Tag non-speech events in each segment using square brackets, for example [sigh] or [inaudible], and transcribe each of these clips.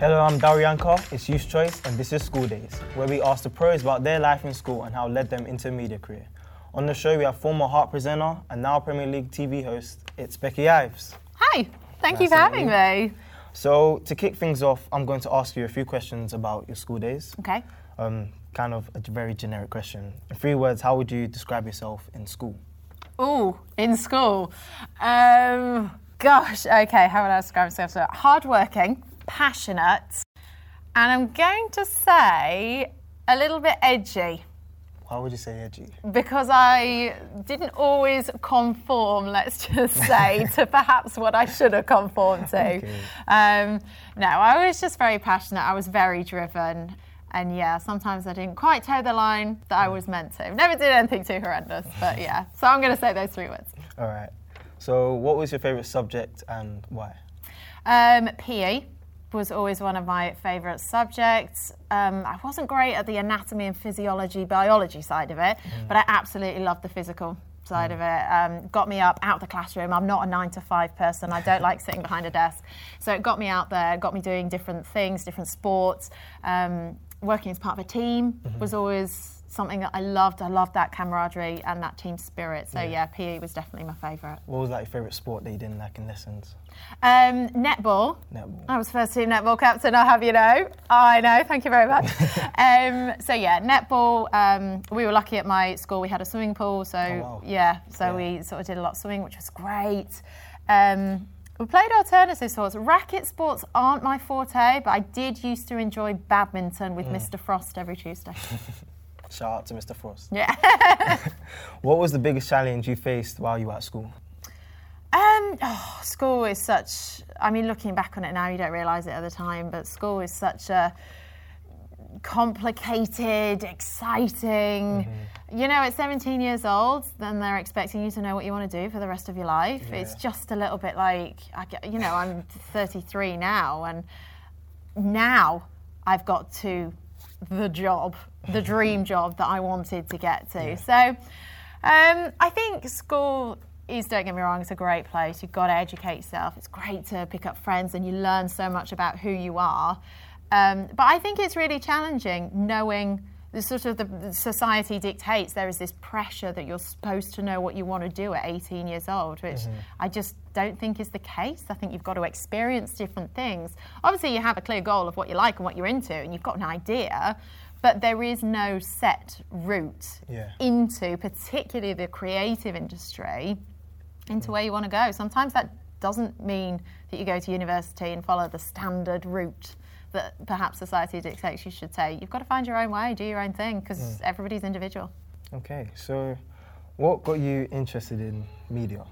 Hello, I'm Darianka. It's Youth Choice, and this is School Days, where we ask the pros about their life in school and how it led them into a media career. On the show, we have former Heart presenter and now Premier League TV host. It's Becky Ives. Hi, thank you for having meet me. So, to kick things off, I'm going to ask you a few questions about your school days. Okay. Um, kind of a very generic question. In three words, how would you describe yourself in school? Oh, in school. Um, gosh, okay, how would I describe myself? So, hardworking, passionate, and I'm going to say a little bit edgy Why would you say edgy? because I didn't always conform, let's just [laughs] say, to perhaps what I should have conformed to. Okay. Um, no, I was just very passionate. I was very driven. And yeah, sometimes I didn't quite toe the line that I was meant to. Never did anything too horrendous, but yeah. So I'm going to say those three words. All right. So, what was your favorite subject and why? Um, PE was always one of my favourite subjects. Um, I wasn't great at the anatomy and physiology, biology side of it, but I absolutely loved the physical side of it. Um, got me up out of the classroom. I'm not a nine to five person. I don't like sitting behind a desk. So it got me out there, got me doing different things, different sports. Um, working as part of a team was always something that I loved. I loved that camaraderie and that team spirit. So yeah, PE was definitely my favourite. What was like your favorite sport that you didn't like in lessons? Um, netball. Netball. I was first team netball captain, I'll have you know. I know, thank you very much. [laughs] um, so, yeah, netball. Um, we were lucky at my school, we had a swimming pool. So, Oh, wow. yeah, so Yeah. we sort of did a lot of swimming, which was great. Um, we played alternative sports. Racket sports aren't my forte, but I did used to enjoy badminton Mm. with Mr. Frost every Tuesday. [laughs] Shout out to Mr. Frost. yeah. [laughs] What was the biggest challenge you faced while you were at school? Um, oh, school is such. I mean, looking back on it now, you don't realise it at the time, but school is such a complicated, exciting. You know, at 17 years old, then they're expecting you to know what you want to do for the rest of your life. It's just a little bit like, I get- you know, I'm 33 now, and now I've got to the job, the [laughs] dream job that I wanted to get to. So um, I think school is, don't get me wrong, it's a great place. You've got to educate yourself. It's great to pick up friends and you learn so much about who you are. Um, but I think it's really challenging knowing the sort of the society dictates there is this pressure that you're supposed to know what you want to do at 18 years old, which mm-hmm. I just don't think is the case. I think you've got to experience different things. Obviously, you have a clear goal of what you like and what you're into, and you've got an idea, but there is no set route Yeah. into, particularly the creative industry, into mm. where you want to go. Sometimes that doesn't mean that you go to university and follow the standard route that perhaps society dictates you should say, You've got to find your own way, do your own thing, because everybody's individual. Okay, so what got you interested in media?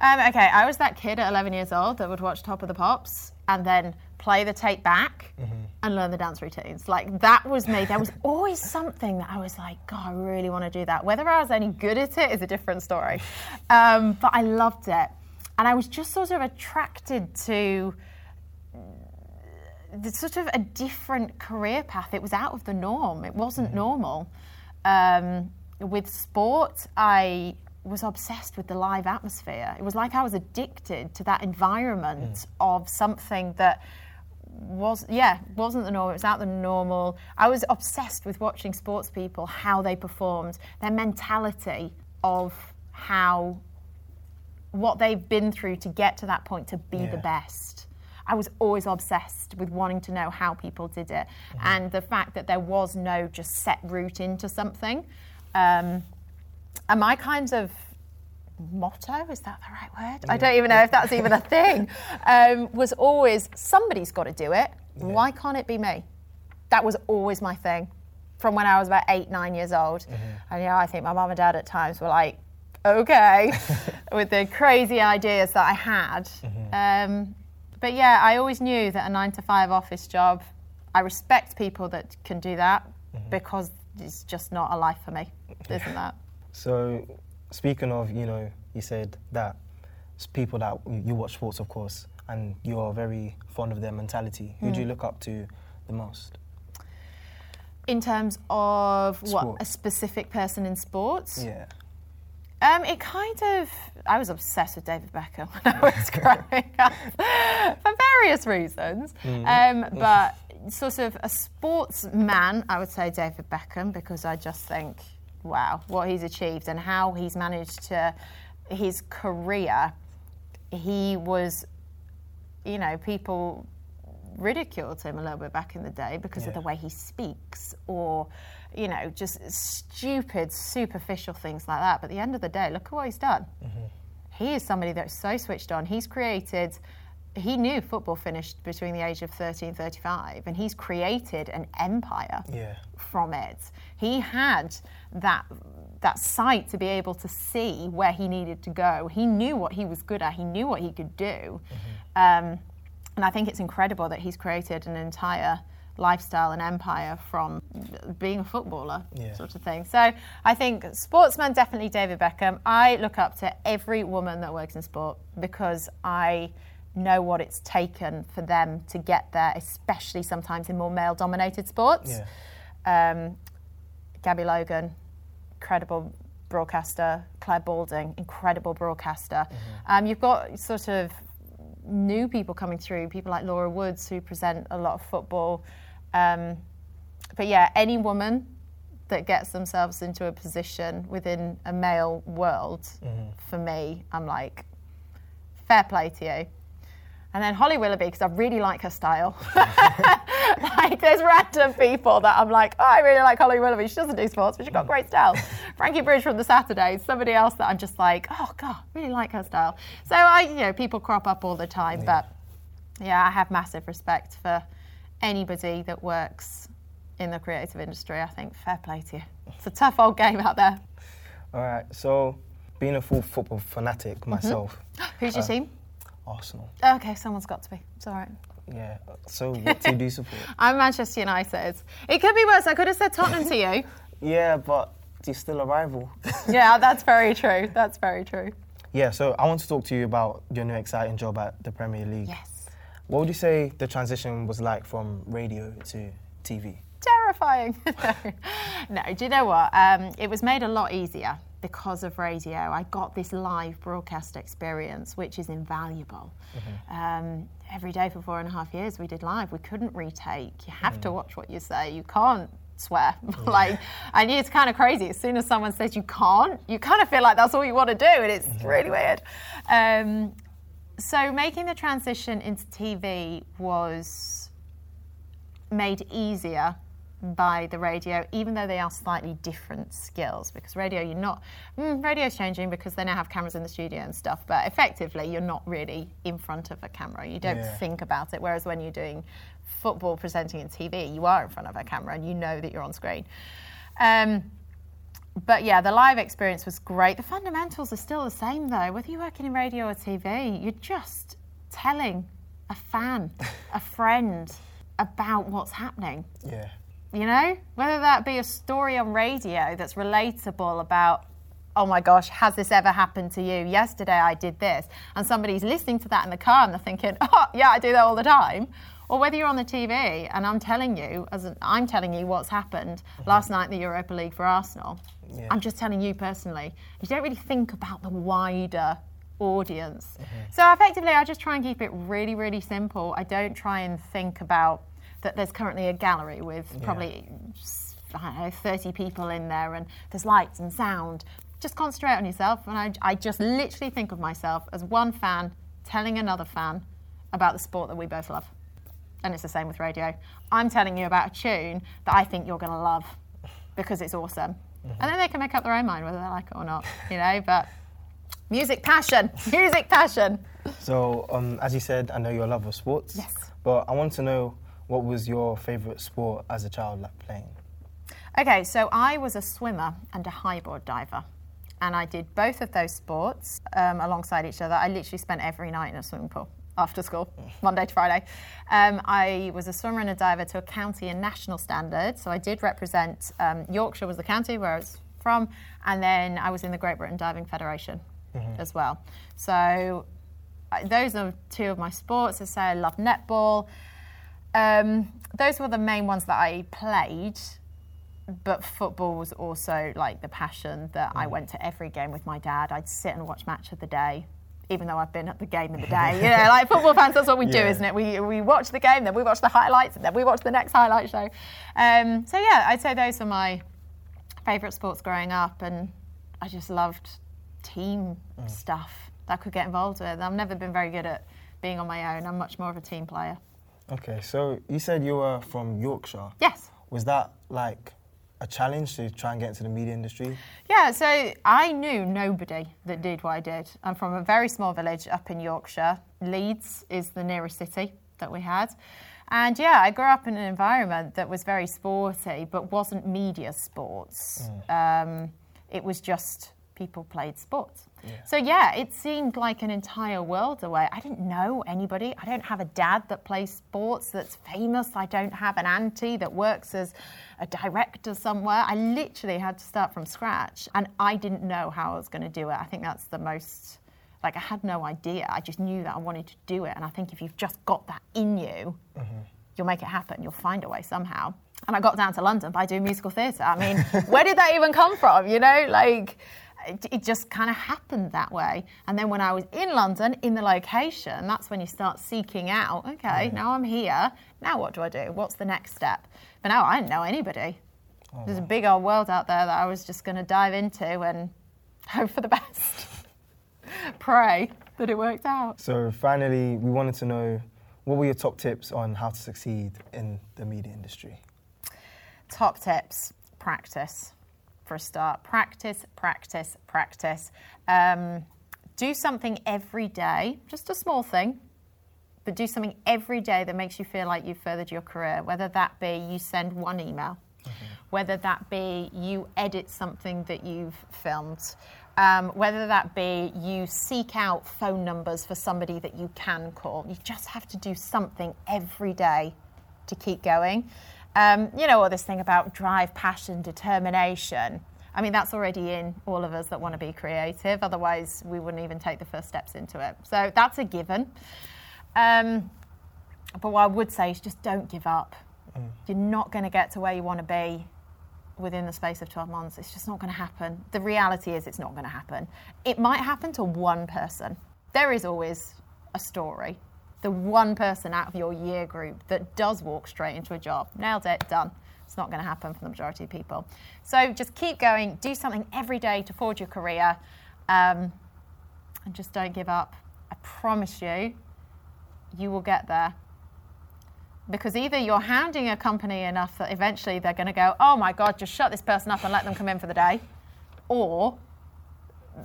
Um, okay, I was that kid at 11 years old that would watch Top of the Pops and then play the tape back and learn the dance routines. Like that was me. There was always something that I was like, God, I really want to do that. Whether I was any good at it is a different story. [laughs] Um, but I loved it. And I was just sort of attracted to sort of a different career path. It was out of the norm. It wasn't normal. Um, with sport, I was obsessed with the live atmosphere. It was like I was addicted to that environment of something that was yeah wasn't the norm. It was out the normal. I was obsessed with watching sports people how they performed, their mentality of how what they've been through to get to that point to be the best. I was always obsessed with wanting to know how people did it and the fact that there was no just set route into something. Um, and my kind of motto, is that the right word? I don't even know if that's even a [laughs] thing, um, was always somebody's got to do it. Why can't it be me? That was always my thing from when I was about eight, nine years old. And you know, I think my mum and dad at times were like, okay, [laughs] with the crazy ideas that I had. Um, but yeah, I always knew that a nine to five office job, I respect people that can do that mm-hmm. because it's just not a life for me, [laughs] isn't that? So, speaking of, you know, you said that people that you watch sports, of course, and you're very fond of their mentality. Who do you hmm. look up to the most? In terms of what a specific person in sports, Yeah. Um, it kind of. I was obsessed with David Beckham [laughs] when I was [laughs] growing up for various reasons. Um, but sort of a sportsman, I would say David Beckham, because I just think, wow, what he's achieved and how he's managed to, his career, he was, you know, people ridiculed him a little bit back in the day because of the way he speaks or, you know, just stupid, superficial things like that. But at the end of the day, look at what he's done. He is somebody that's so switched on. He's created, he knew football finished between the age of 30 and 35, and he's created an empire Yeah. from it. He had that that sight to be able to see where he needed to go. He knew what he was good at. He knew what he could do. Um, and I think it's incredible that he's created an entire lifestyle and empire from being a footballer, Yeah. sort of thing. So I think sportsman, definitely David Beckham. I look up to every woman that works in sport because I know what it's taken for them to get there, especially sometimes in more male dominated sports. Yeah. Um, Gabby Logan, incredible broadcaster. Clare Balding, incredible broadcaster. Um, you've got sort of new people coming through, people like Laura Woods who present a lot of football. Um, but yeah, any woman that gets themselves into a position within a male world, for me, I'm like, fair play to you. And then Holly Willoughby, because I really like her style. [laughs] [laughs] [laughs] like, there's random people that I'm like, oh, I really like Holly Willoughby. She doesn't do sports, but she's got great style. Frankie Bridge from the Saturdays, somebody else that I'm just like, oh, God, really like her style. So, I, you know, people crop up all the time, but yeah, I have massive respect for anybody that works in the creative industry. I think fair play to you. It's a tough old game out there. All right. So, being a full football fanatic Mm-hmm. myself, [gasps] Who's your team? Arsenal. Okay, someone's got to be. It's all right. Yeah. So, what team do you support? [laughs] I'm Manchester United. It could be worse. I could have said Tottenham to you. [laughs] Yeah, but you're still a rival. [laughs] Yeah, that's very true. That's very true. yeah. So, I want to talk to you about your new exciting job at the Premier League. Yes. What would you say the transition was like from radio to TV? Terrifying. no, do you know what? Um, it was made a lot easier because of radio. I got this live broadcast experience, which is invaluable. Um, every day for four and a half years, we did live. We couldn't retake. You have to watch what you say. You can't swear. [laughs] like, and it's kind of crazy. As soon as someone says you can't, you kind of feel like that's all you want to do, and it's really weird. Um, so making the transition into TV was made easier by the radio, even though they are slightly different skills. Because radio, you're not, mm, radio's changing because they now have cameras in the studio and stuff, but effectively, you're not really in front of a camera. You don't Yeah. think about it. Whereas when you're doing football presenting in TV, you are in front of a camera and you know that you're on screen. Um, but yeah, the live experience was great. The fundamentals are still the same though. Whether you're working in radio or TV, you're just telling a fan, [laughs] a friend about what's happening. Yeah. You know, whether that be a story on radio that's relatable about, oh my gosh, has this ever happened to you? Yesterday I did this, and somebody's listening to that in the car and they're thinking, [laughs] oh yeah, I do that all the time. Or whether you're on the TV and I'm telling you, as an, I'm telling you what's happened mm-hmm. last night in the Europa League for Arsenal. Yeah. I'm just telling you personally. You don't really think about the wider audience. Mm-hmm. So effectively, I just try and keep it really, really simple. I don't try and think about that there's currently a gallery with probably I don't know 30 people in there and there's lights and sound. Just concentrate on yourself, and I, I just literally think of myself as one fan telling another fan about the sport that we both love. And it's the same with radio. I'm telling you about a tune that I think you're going to love because it's awesome. And then they can make up their own mind whether they like it or not, you know. But music passion, [laughs] music passion. So, um, as you said, I know you're a lover of sports. Yes. But I want to know what was your favourite sport as a child, like playing? Okay, so I was a swimmer and a highboard diver. And I did both of those sports um, alongside each other. I literally spent every night in a swimming pool after school, [laughs] Monday to Friday. Um, I was a swimmer and a diver to a county and national standard. So I did represent um, Yorkshire was the county where I was from, and then I was in the Great Britain Diving Federation as well. So those are two of my sports. I say I love netball. Um, those were the main ones that I played but football was also like the passion that I went to every game with my dad. I'd sit and watch match of the day even though I've been at the game in the day. [laughs] You know, like football fans, that's what we do, isn't it? We, we watch the game, then we watch the highlights, and then we watch the next highlight show. Um, so yeah, I'd say those were my favourite sports growing up, and I just loved team stuff that I could get involved with. I've never been very good at being on my own. I'm much more of a team player. Okay, so you said you were from Yorkshire. Yes. Was that like a challenge to try and get into the media industry? Yeah, so I knew nobody that did what I did. I'm from a very small village up in Yorkshire. Leeds is the nearest city that we had. And yeah, I grew up in an environment that was very sporty, but wasn't media sports. Um, it was just people played sports. So yeah, it seemed like an entire world away. I didn't know anybody. I don't have a dad that plays sports that's famous. I don't have an auntie that works as a director somewhere. I literally had to start from scratch and I didn't know how I was going to do it. I think that's the most like I had no idea. I just knew that I wanted to do it and I think if you've just got that in you, mm-hmm. you'll make it happen. You'll find a way somehow. And I got down to London by doing musical theatre. I mean, [laughs] where did that even come from? You know, like it, it just kind of happened that way. And then when I was in London, in the location, that's when you start seeking out. Okay, mm. now I'm here. Now what do I do? What's the next step? But now I didn't know anybody. Oh, There's a big old world out there that I was just going to dive into and [laughs] hope for the best. [laughs] Pray that it worked out. So finally, we wanted to know what were your top tips on how to succeed in the media industry? Top tips practice for a start. Practice, practice, practice. Um, do something every day, just a small thing, but do something every day that makes you feel like you've furthered your career, whether that be you send one email, whether that be you edit something that you've filmed, um, whether that be you seek out phone numbers for somebody that you can call. You just have to do something every day to keep going. Um, you know, all this thing about drive, passion, determination. I mean, that's already in all of us that want to be creative. Otherwise, we wouldn't even take the first steps into it. So that's a given. Um, but what I would say is just don't give up. You're not going to get to where you want to be within the space of 12 months. It's just not going to happen. The reality is, it's not going to happen. It might happen to one person. There is always a story. The one person out of your year group that does walk straight into a job. Nailed it, done. It's not going to happen for the majority of people. So just keep going, do something every day to forge your career, um, and just don't give up. I promise you, you will get there because either you're hounding a company enough that eventually they're going to go, oh my God, just shut this person up and let them come in for the day, or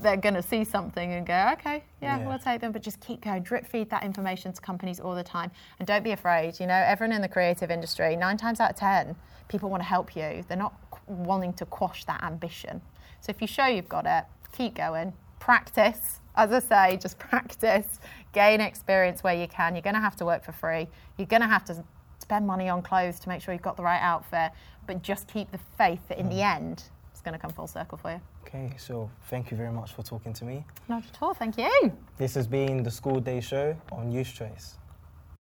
they're going to see something and go, okay, yeah, Yeah. we'll take them, but just keep going. Drip feed that information to companies all the time. And don't be afraid. You know, everyone in the creative industry, nine times out of 10, people want to help you. They're not wanting to quash that ambition. So if you show you've got it, keep going. Practice. As I say, just [laughs] practice. Gain experience where you can. You're going to have to work for free. You're going to have to spend money on clothes to make sure you've got the right outfit. But just keep the faith that in the mm. end, it's going to come full circle for you. Okay, so thank you very much for talking to me. Not at all. Thank you. This has been the School Day Show on Youth Choice.